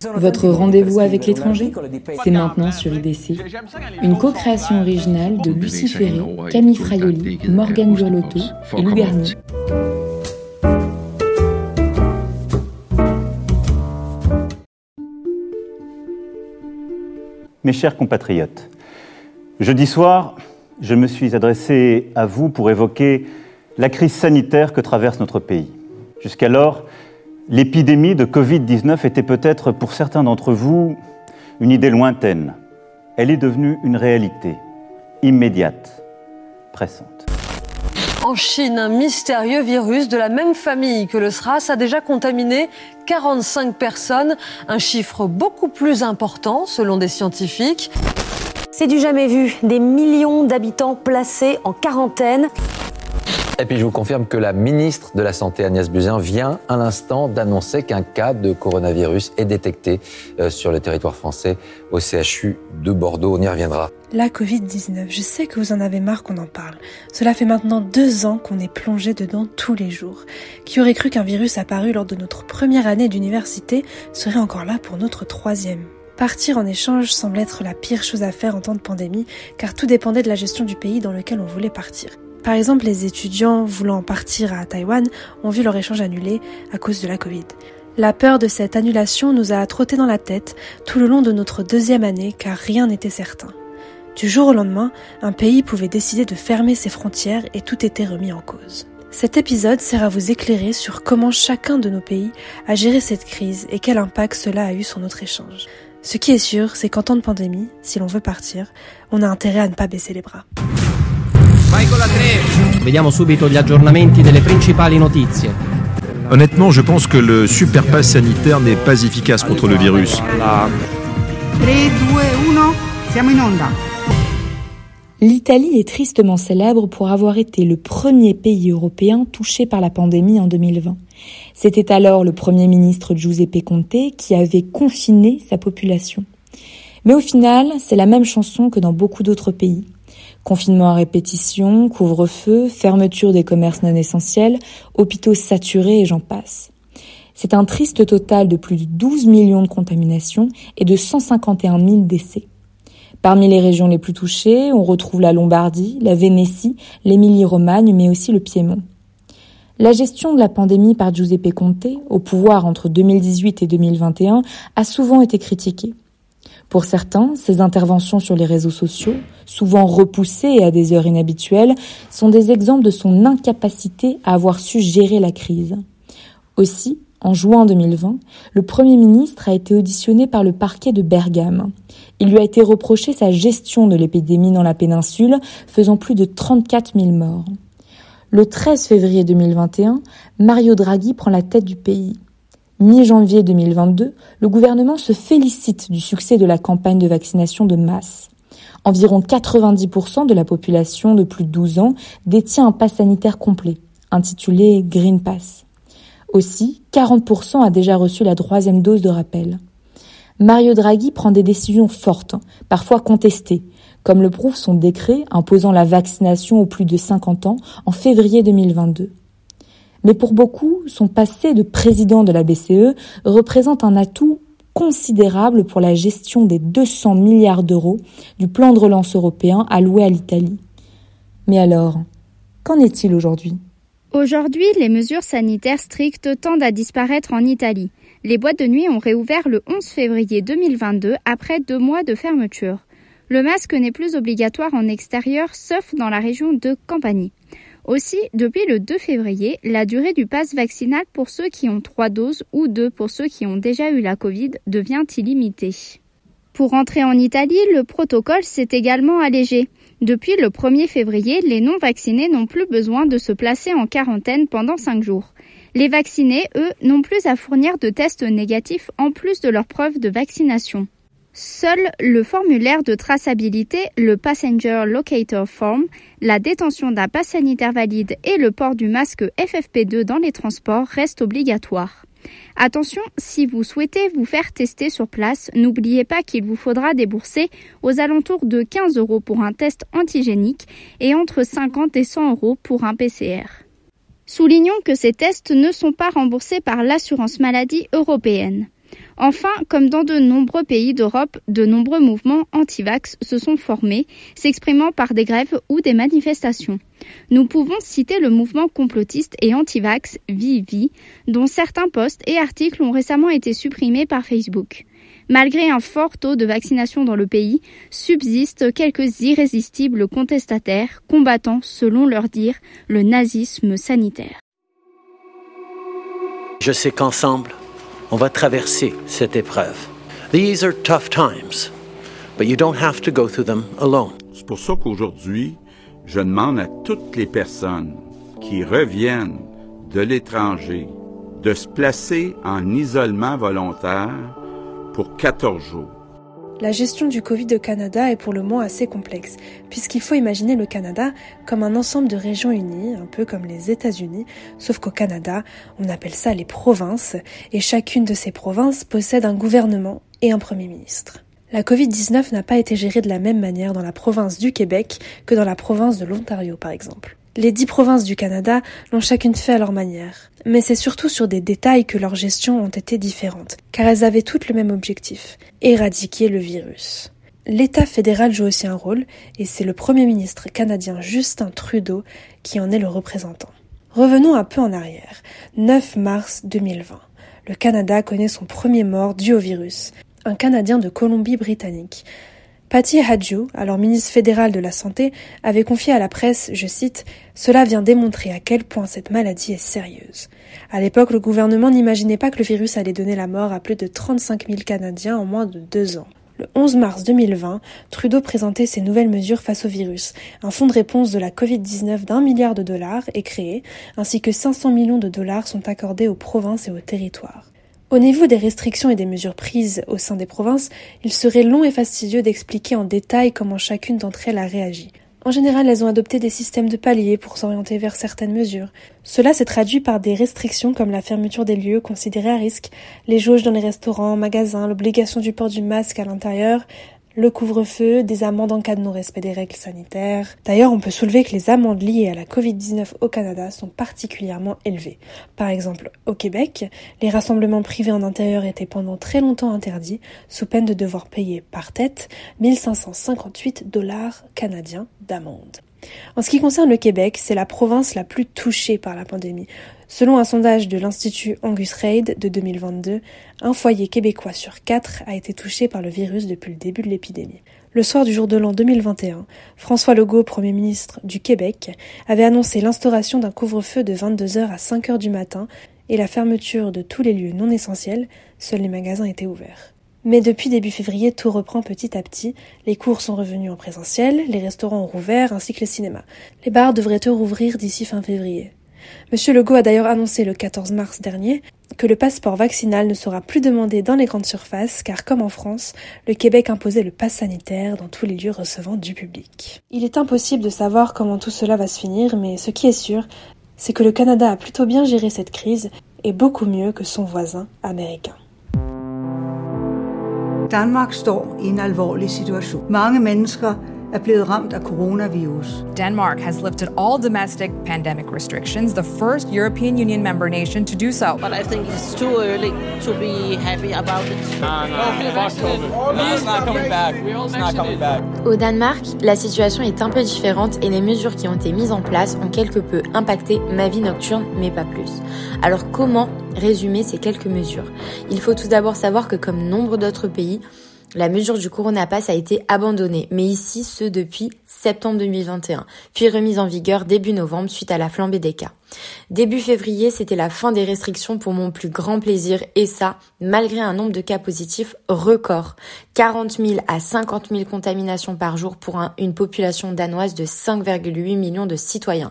Votre rendez-vous avec l'étranger C'est maintenant sur IDC. Une co-création originale de Lucie Ferré, Camille Fraioli, Morgane Burlotto et Lou Garnier. Mes chers compatriotes, jeudi soir, je me suis adressé à vous pour évoquer la crise sanitaire que traverse notre pays. Jusqu'alors, L'épidémie de Covid-19 était peut-être pour certains d'entre vous une idée lointaine. Elle est devenue une réalité, immédiate, pressante. En Chine, un mystérieux virus de la même famille que le SRAS a déjà contaminé 45 personnes, un chiffre beaucoup plus important selon des scientifiques. C'est du jamais vu, des millions d'habitants placés en quarantaine. Et puis je vous confirme que la ministre de la Santé, Agnès Buzyn, vient à l'instant d'annoncer qu'un cas de coronavirus est détecté euh, sur le territoire français au CHU de Bordeaux. On y reviendra. La Covid-19, je sais que vous en avez marre qu'on en parle. Cela fait maintenant deux ans qu'on est plongé dedans tous les jours. Qui aurait cru qu'un virus apparu lors de notre première année d'université serait encore là pour notre troisième? Partir en échange semble être la pire chose à faire en temps de pandémie, car tout dépendait de la gestion du pays dans lequel on voulait partir. Par exemple, les étudiants voulant partir à Taïwan ont vu leur échange annulé à cause de la Covid. La peur de cette annulation nous a trotté dans la tête tout le long de notre deuxième année car rien n'était certain. Du jour au lendemain, un pays pouvait décider de fermer ses frontières et tout était remis en cause. Cet épisode sert à vous éclairer sur comment chacun de nos pays a géré cette crise et quel impact cela a eu sur notre échange. Ce qui est sûr, c'est qu'en temps de pandémie, si l'on veut partir, on a intérêt à ne pas baisser les bras. Vediamo subito gli aggiornamenti delle principali notizie. Honnêtement, je pense que le super pass sanitaire n'est pas efficace contre le virus. 3, 2, 1, siamo in onda. L'Italie est tristement célèbre pour avoir été le premier pays européen touché par la pandémie en 2020. C'était alors le Premier ministre Giuseppe Conte qui avait confiné sa population. Mais au final, c'est la même chanson que dans beaucoup d'autres pays. Confinement à répétition, couvre-feu, fermeture des commerces non essentiels, hôpitaux saturés et j'en passe. C'est un triste total de plus de 12 millions de contaminations et de 151 000 décès. Parmi les régions les plus touchées, on retrouve la Lombardie, la Vénétie, l'Émilie-Romagne, mais aussi le Piémont. La gestion de la pandémie par Giuseppe Conte, au pouvoir entre 2018 et 2021, a souvent été critiquée. Pour certains, ces interventions sur les réseaux sociaux, souvent repoussées à des heures inhabituelles, sont des exemples de son incapacité à avoir su gérer la crise. Aussi, en juin 2020, le Premier ministre a été auditionné par le parquet de Bergame. Il lui a été reproché sa gestion de l'épidémie dans la péninsule, faisant plus de 34 000 morts. Le 13 février 2021, Mario Draghi prend la tête du pays. Mi-janvier 2022, le gouvernement se félicite du succès de la campagne de vaccination de masse. Environ 90% de la population de plus de 12 ans détient un pass sanitaire complet, intitulé Green Pass. Aussi, 40% a déjà reçu la troisième dose de rappel. Mario Draghi prend des décisions fortes, parfois contestées, comme le prouve son décret imposant la vaccination aux plus de 50 ans en février 2022. Mais pour beaucoup, son passé de président de la BCE représente un atout considérable pour la gestion des 200 milliards d'euros du plan de relance européen alloué à l'Italie. Mais alors, qu'en est-il aujourd'hui? Aujourd'hui, les mesures sanitaires strictes tendent à disparaître en Italie. Les boîtes de nuit ont réouvert le 11 février 2022 après deux mois de fermeture. Le masque n'est plus obligatoire en extérieur sauf dans la région de Campanie. Aussi, depuis le 2 février, la durée du pass vaccinal pour ceux qui ont trois doses ou deux pour ceux qui ont déjà eu la Covid devient illimitée. Pour entrer en Italie, le protocole s'est également allégé. Depuis le 1er février, les non-vaccinés n'ont plus besoin de se placer en quarantaine pendant 5 jours. Les vaccinés, eux, n'ont plus à fournir de tests négatifs en plus de leur preuve de vaccination. Seul le formulaire de traçabilité, le Passenger Locator Form, la détention d'un pass sanitaire valide et le port du masque FFP2 dans les transports restent obligatoires. Attention, si vous souhaitez vous faire tester sur place, n'oubliez pas qu'il vous faudra débourser aux alentours de 15 euros pour un test antigénique et entre 50 et 100 euros pour un PCR. Soulignons que ces tests ne sont pas remboursés par l'assurance maladie européenne. Enfin, comme dans de nombreux pays d'Europe, de nombreux mouvements anti-vax se sont formés, s'exprimant par des grèves ou des manifestations. Nous pouvons citer le mouvement complotiste et anti-vax Vivi, dont certains posts et articles ont récemment été supprimés par Facebook. Malgré un fort taux de vaccination dans le pays, subsistent quelques irrésistibles contestataires combattant, selon leur dire, le nazisme sanitaire. Je sais qu'ensemble, on va traverser cette épreuve. These are tough times, but you don't have to go through them alone. C'est pour ça qu'aujourd'hui, je demande à toutes les personnes qui reviennent de l'étranger de se placer en isolement volontaire pour 14 jours. La gestion du Covid au Canada est pour le moins assez complexe, puisqu'il faut imaginer le Canada comme un ensemble de régions unies, un peu comme les États-Unis, sauf qu'au Canada, on appelle ça les provinces, et chacune de ces provinces possède un gouvernement et un Premier ministre. La Covid-19 n'a pas été gérée de la même manière dans la province du Québec que dans la province de l'Ontario, par exemple. Les dix provinces du Canada l'ont chacune fait à leur manière. Mais c'est surtout sur des détails que leurs gestions ont été différentes, car elles avaient toutes le même objectif, éradiquer le virus. L'État fédéral joue aussi un rôle, et c'est le Premier ministre canadien Justin Trudeau qui en est le représentant. Revenons un peu en arrière. 9 mars 2020. Le Canada connaît son premier mort dû au virus, un Canadien de Colombie-Britannique. Patty Hadju, alors ministre fédéral de la Santé, avait confié à la presse, je cite, Cela vient démontrer à quel point cette maladie est sérieuse. À l'époque, le gouvernement n'imaginait pas que le virus allait donner la mort à plus de 35 000 Canadiens en moins de deux ans. Le 11 mars 2020, Trudeau présentait ses nouvelles mesures face au virus. Un fonds de réponse de la Covid-19 d'un milliard de dollars est créé, ainsi que 500 millions de dollars sont accordés aux provinces et aux territoires. Au niveau des restrictions et des mesures prises au sein des provinces, il serait long et fastidieux d'expliquer en détail comment chacune d'entre elles a réagi. En général, elles ont adopté des systèmes de paliers pour s'orienter vers certaines mesures. Cela s'est traduit par des restrictions comme la fermeture des lieux considérés à risque, les jauges dans les restaurants, magasins, l'obligation du port du masque à l'intérieur, le couvre-feu, des amendes en cas de non-respect des règles sanitaires. D'ailleurs, on peut soulever que les amendes liées à la Covid-19 au Canada sont particulièrement élevées. Par exemple, au Québec, les rassemblements privés en intérieur étaient pendant très longtemps interdits, sous peine de devoir payer par tête 1558 dollars canadiens d'amende. En ce qui concerne le Québec, c'est la province la plus touchée par la pandémie. Selon un sondage de l'Institut Angus Reid de 2022, un foyer québécois sur quatre a été touché par le virus depuis le début de l'épidémie. Le soir du jour de l'an 2021, François Legault, Premier ministre du Québec, avait annoncé l'instauration d'un couvre-feu de 22h à 5h du matin et la fermeture de tous les lieux non essentiels, seuls les magasins étaient ouverts. Mais depuis début février, tout reprend petit à petit. Les cours sont revenus en présentiel, les restaurants ont rouvert ainsi que les cinémas. Les bars devraient eux rouvrir d'ici fin février. Monsieur Legault a d'ailleurs annoncé le 14 mars dernier que le passeport vaccinal ne sera plus demandé dans les grandes surfaces car comme en France, le Québec imposait le pass sanitaire dans tous les lieux recevant du public. Il est impossible de savoir comment tout cela va se finir, mais ce qui est sûr, c'est que le Canada a plutôt bien géré cette crise et beaucoup mieux que son voisin américain. Danmark står i en alvorlig situation. Mange mennesker er blevet ramt af coronavirus. Denmark has lifted all domestic pandemic restrictions, the first European Union member nation to do so. But I think it's too early to be happy about it. No, no. No, it's not coming back. It's not coming back. Au Danemark, la situation est un peu différente et les mesures qui ont été mises en place ont quelque peu impacté ma vie nocturne, mais pas plus. Alors comment résumer ces quelques mesures? Il faut tout d'abord savoir que comme nombre d'autres pays, la mesure du Corona Pass a été abandonnée, mais ici ce depuis septembre 2021, puis remise en vigueur début novembre suite à la flambée des cas. Début février, c'était la fin des restrictions pour mon plus grand plaisir, et ça, malgré un nombre de cas positifs record. 40 000 à 50 000 contaminations par jour pour une population danoise de 5,8 millions de citoyens.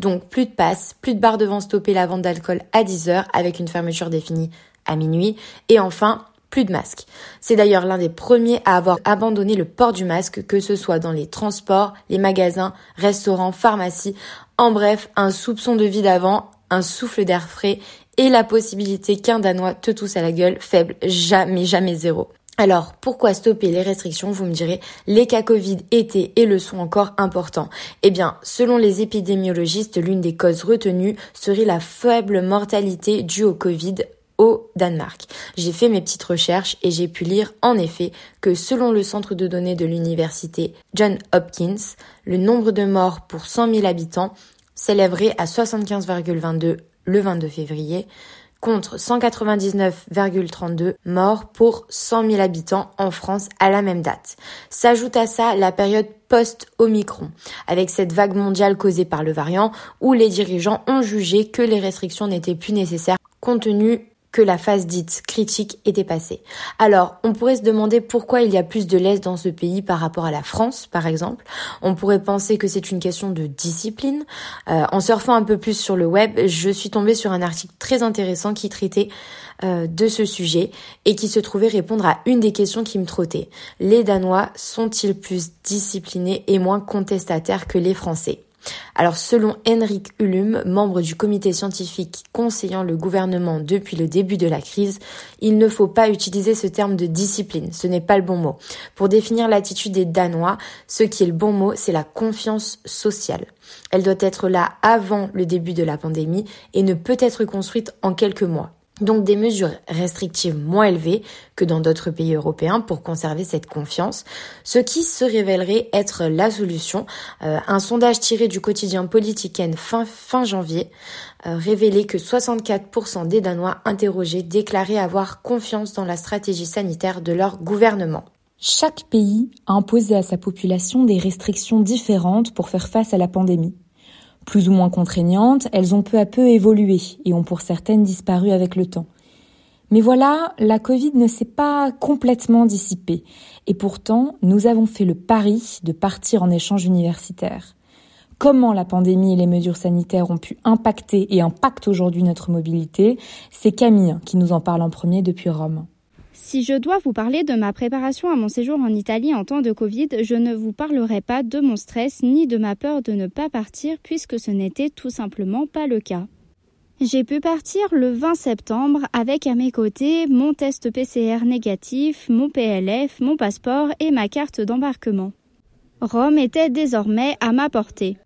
Donc plus de passes, plus de bars devant stopper la vente d'alcool à 10 heures avec une fermeture définie à minuit, et enfin plus de masque. C'est d'ailleurs l'un des premiers à avoir abandonné le port du masque, que ce soit dans les transports, les magasins, restaurants, pharmacies, en bref, un soupçon de vie d'avant, un souffle d'air frais et la possibilité qu'un Danois te tousse à la gueule faible, jamais, jamais zéro. Alors, pourquoi stopper les restrictions? Vous me direz, les cas Covid étaient et le sont encore importants. Eh bien, selon les épidémiologistes, l'une des causes retenues serait la faible mortalité due au Covid au Danemark. J'ai fait mes petites recherches et j'ai pu lire en effet que selon le centre de données de l'université John Hopkins, le nombre de morts pour 100 000 habitants s'élèverait à 75,22 le 22 février, contre 199,32 morts pour 100 000 habitants en France à la même date. S'ajoute à ça la période post-Omicron, avec cette vague mondiale causée par le variant où les dirigeants ont jugé que les restrictions n'étaient plus nécessaires compte tenu la phase dite critique était passée. Alors, on pourrait se demander pourquoi il y a plus de laisse dans ce pays par rapport à la France, par exemple. On pourrait penser que c'est une question de discipline. Euh, en surfant un peu plus sur le web, je suis tombée sur un article très intéressant qui traitait euh, de ce sujet et qui se trouvait répondre à une des questions qui me trottait. Les Danois sont-ils plus disciplinés et moins contestataires que les Français? Alors selon Henrik Ullum, membre du comité scientifique conseillant le gouvernement depuis le début de la crise, il ne faut pas utiliser ce terme de discipline, ce n'est pas le bon mot. Pour définir l'attitude des Danois, ce qui est le bon mot, c'est la confiance sociale. Elle doit être là avant le début de la pandémie et ne peut être construite en quelques mois. Donc des mesures restrictives moins élevées que dans d'autres pays européens pour conserver cette confiance, ce qui se révélerait être la solution. Euh, un sondage tiré du quotidien Politiken fin, janvier euh, révélait que 64% des Danois interrogés déclaraient avoir confiance dans la stratégie sanitaire de leur gouvernement. Chaque pays a imposé à sa population des restrictions différentes pour faire face à la pandémie. Plus ou moins contraignantes, elles ont peu à peu évolué et ont pour certaines disparu avec le temps. Mais voilà, la Covid ne s'est pas complètement dissipée et pourtant nous avons fait le pari de partir en échange universitaire. Comment la pandémie et les mesures sanitaires ont pu impacter et impactent aujourd'hui notre mobilité, c'est Camille qui nous en parle en premier depuis Rome. Si je dois vous parler de ma préparation à mon séjour en Italie en temps de Covid, je ne vous parlerai pas de mon stress ni de ma peur de ne pas partir puisque ce n'était tout simplement pas le cas. J'ai pu partir le 20 septembre avec à mes côtés mon test PCR négatif, mon PLF, mon passeport et ma carte d'embarquement. Rome était désormais à ma portée.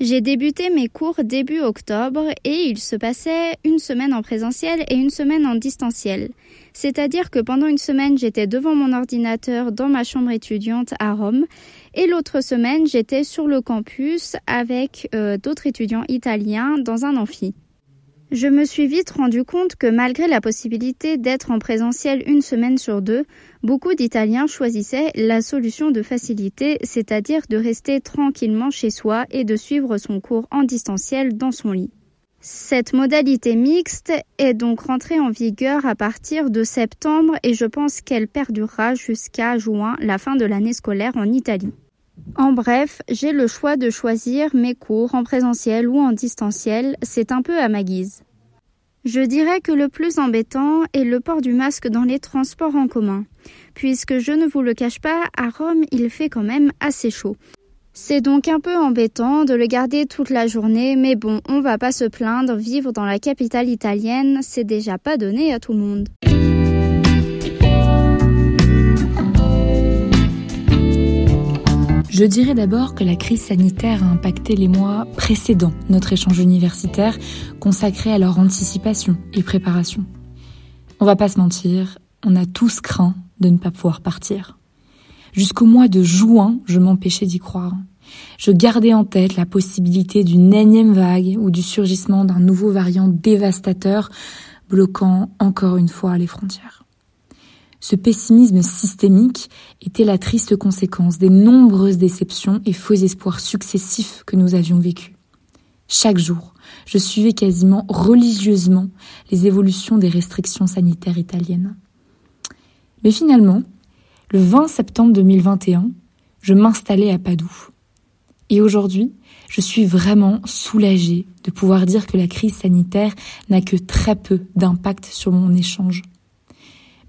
J'ai débuté mes cours début octobre et il se passait une semaine en présentiel et une semaine en distanciel. C'est-à-dire que pendant une semaine, j'étais devant mon ordinateur dans ma chambre étudiante à Rome et l'autre semaine, j'étais sur le campus avec euh, d'autres étudiants italiens dans un amphi. Je me suis vite rendu compte que malgré la possibilité d'être en présentiel une semaine sur deux, beaucoup d'Italiens choisissaient la solution de facilité, c'est-à-dire de rester tranquillement chez soi et de suivre son cours en distanciel dans son lit. Cette modalité mixte est donc rentrée en vigueur à partir de septembre et je pense qu'elle perdurera jusqu'à juin, la fin de l'année scolaire en Italie. En bref, j'ai le choix de choisir mes cours en présentiel ou en distanciel, c'est un peu à ma guise. Je dirais que le plus embêtant est le port du masque dans les transports en commun, puisque je ne vous le cache pas, à Rome il fait quand même assez chaud. C'est donc un peu embêtant de le garder toute la journée, mais bon, on va pas se plaindre, vivre dans la capitale italienne, c'est déjà pas donné à tout le monde. Je dirais d'abord que la crise sanitaire a impacté les mois précédents notre échange universitaire consacré à leur anticipation et préparation. On va pas se mentir, on a tous craint de ne pas pouvoir partir. Jusqu'au mois de juin, je m'empêchais d'y croire. Je gardais en tête la possibilité d'une énième vague ou du surgissement d'un nouveau variant dévastateur bloquant encore une fois les frontières. Ce pessimisme systémique était la triste conséquence des nombreuses déceptions et faux espoirs successifs que nous avions vécus. Chaque jour, je suivais quasiment religieusement les évolutions des restrictions sanitaires italiennes. Mais finalement, le 20 septembre 2021, je m'installais à Padoue. Et aujourd'hui, je suis vraiment soulagée de pouvoir dire que la crise sanitaire n'a que très peu d'impact sur mon échange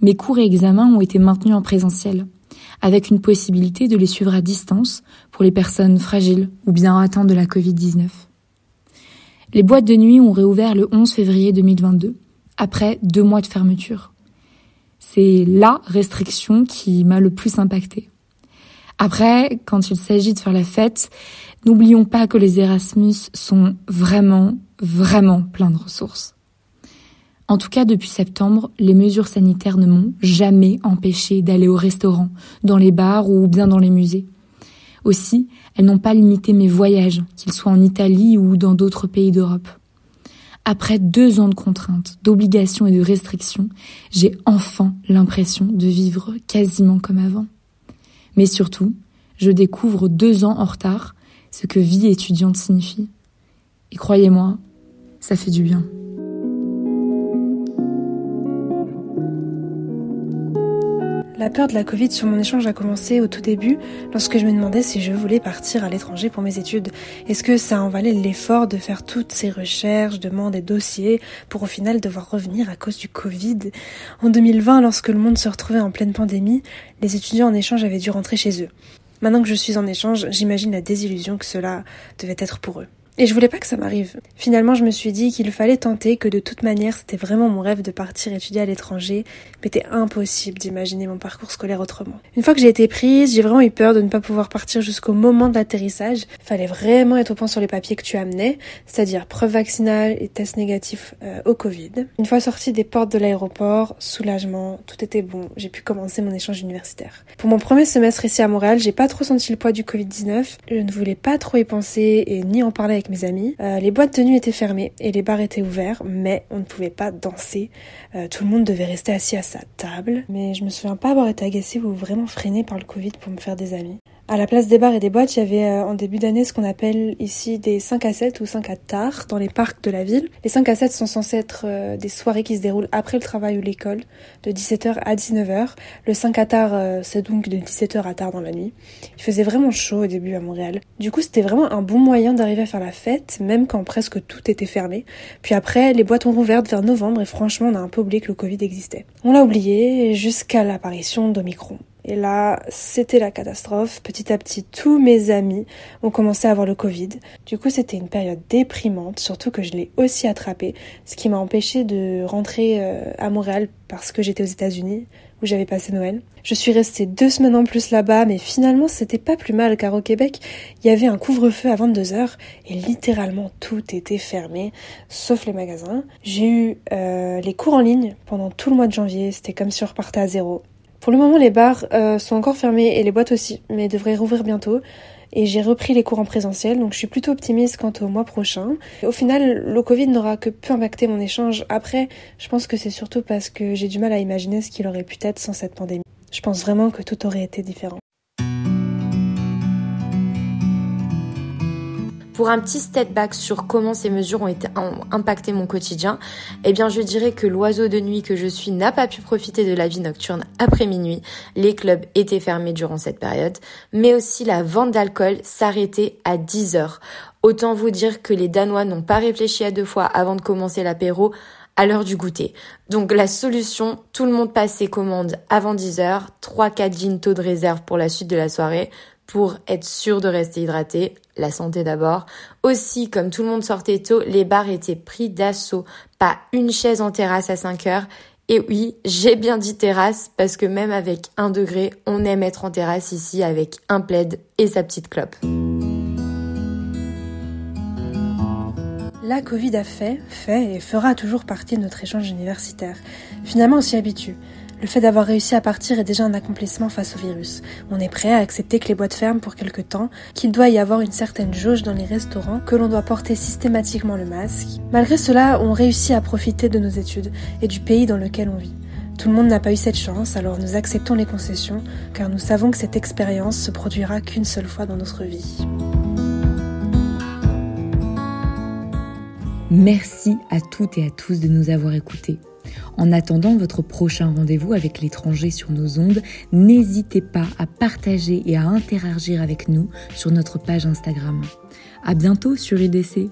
mes cours et examens ont été maintenus en présentiel, avec une possibilité de les suivre à distance pour les personnes fragiles ou bien atteintes de la Covid-19. Les boîtes de nuit ont réouvert le 11 février 2022, après deux mois de fermeture. C'est la restriction qui m'a le plus impacté. Après, quand il s'agit de faire la fête, n'oublions pas que les Erasmus sont vraiment, vraiment pleins de ressources. En tout cas, depuis septembre, les mesures sanitaires ne m'ont jamais empêché d'aller au restaurant, dans les bars ou bien dans les musées. Aussi, elles n'ont pas limité mes voyages, qu'ils soient en Italie ou dans d'autres pays d'Europe. Après deux ans de contraintes, d'obligations et de restrictions, j'ai enfin l'impression de vivre quasiment comme avant. Mais surtout, je découvre deux ans en retard ce que vie étudiante signifie. Et croyez-moi, ça fait du bien. La peur de la Covid sur mon échange a commencé au tout début lorsque je me demandais si je voulais partir à l'étranger pour mes études. Est-ce que ça en valait l'effort de faire toutes ces recherches, demandes et dossiers pour au final devoir revenir à cause du Covid? En 2020, lorsque le monde se retrouvait en pleine pandémie, les étudiants en échange avaient dû rentrer chez eux. Maintenant que je suis en échange, j'imagine la désillusion que cela devait être pour eux. Et je voulais pas que ça m'arrive. Finalement, je me suis dit qu'il fallait tenter, que de toute manière, c'était vraiment mon rêve de partir étudier à l'étranger, mais c'était impossible d'imaginer mon parcours scolaire autrement. Une fois que j'ai été prise, j'ai vraiment eu peur de ne pas pouvoir partir jusqu'au moment de l'atterrissage. Fallait vraiment être au point sur les papiers que tu amenais, c'est-à-dire preuve vaccinale et test négatif euh, au Covid. Une fois sortie des portes de l'aéroport, soulagement, tout était bon, j'ai pu commencer mon échange universitaire. Pour mon premier semestre ici à Montréal, j'ai pas trop senti le poids du Covid-19, je ne voulais pas trop y penser et ni en parler avec mes amis. Euh, les boîtes de étaient fermées et les bars étaient ouverts, mais on ne pouvait pas danser. Euh, tout le monde devait rester assis à sa table. Mais je me souviens pas avoir été agacée ou vraiment freinée par le Covid pour me faire des amis. À la place des bars et des boîtes, il y avait euh, en début d'année ce qu'on appelle ici des 5 à 7 ou 5 à tard dans les parcs de la ville. Les 5 à 7 sont censés être euh, des soirées qui se déroulent après le travail ou l'école, de 17h à 19h. Le 5 à tard, euh, c'est donc de 17h à tard dans la nuit. Il faisait vraiment chaud au début à Montréal. Du coup, c'était vraiment un bon moyen d'arriver à faire la fête, même quand presque tout était fermé. Puis après, les boîtes ont rouvert vers novembre et franchement, on a un peu oublié que le Covid existait. On l'a oublié jusqu'à l'apparition d'Omicron. Et là, c'était la catastrophe. Petit à petit, tous mes amis ont commencé à avoir le Covid. Du coup, c'était une période déprimante, surtout que je l'ai aussi attrapé, ce qui m'a empêché de rentrer euh, à Montréal parce que j'étais aux États-Unis où j'avais passé Noël. Je suis restée deux semaines en plus là-bas, mais finalement c'était pas plus mal car au Québec, il y avait un couvre-feu à 22h et littéralement tout était fermé, sauf les magasins. J'ai eu euh, les cours en ligne pendant tout le mois de janvier, c'était comme si on repartait à zéro. Pour le moment, les bars euh, sont encore fermés et les boîtes aussi, mais devraient rouvrir bientôt. Et j'ai repris les cours en présentiel, donc je suis plutôt optimiste quant au mois prochain. Au final, le Covid n'aura que peu impacté mon échange. Après, je pense que c'est surtout parce que j'ai du mal à imaginer ce qu'il aurait pu être sans cette pandémie. Je pense vraiment que tout aurait été différent. Pour un petit step back sur comment ces mesures ont, été, impacté mon quotidien, eh bien je dirais que l'oiseau de nuit que je suis n'a pas pu profiter de la vie nocturne après minuit. Les clubs étaient fermés durant cette période, mais aussi la vente d'alcool s'arrêtait à 10 heures. Autant vous dire que les Danois n'ont pas réfléchi à deux fois avant de commencer l'apéro à l'heure du goûter. Donc la solution, tout le monde passe ses commandes avant 10 heures, 3-4 jeans taux de réserve pour la suite de la soirée, pour être sûr de rester hydraté, la santé d'abord. Aussi, comme tout le monde sortait tôt, les bars étaient pris d'assaut. Pas une chaise en terrasse à 5 heures. Et oui, j'ai bien dit terrasse parce que même avec un degré, on aime être en terrasse ici avec un plaid et sa petite clope. La Covid a fait, fait et fera toujours partie de notre échange universitaire. Finalement, on s'y habitue. Le fait d'avoir réussi à partir est déjà un accomplissement face au virus. On est prêt à accepter que les boîtes ferment pour quelque temps, qu'il doit y avoir une certaine jauge dans les restaurants, que l'on doit porter systématiquement le masque. Malgré cela, on réussit à profiter de nos études et du pays dans lequel on vit. Tout le monde n'a pas eu cette chance, alors nous acceptons les concessions, car nous savons que cette expérience se produira qu'une seule fois dans notre vie. Merci à toutes et à tous de nous avoir écoutés. En attendant votre prochain rendez-vous avec l'étranger sur nos ondes, n'hésitez pas à partager et à interagir avec nous sur notre page Instagram. À bientôt sur IDC.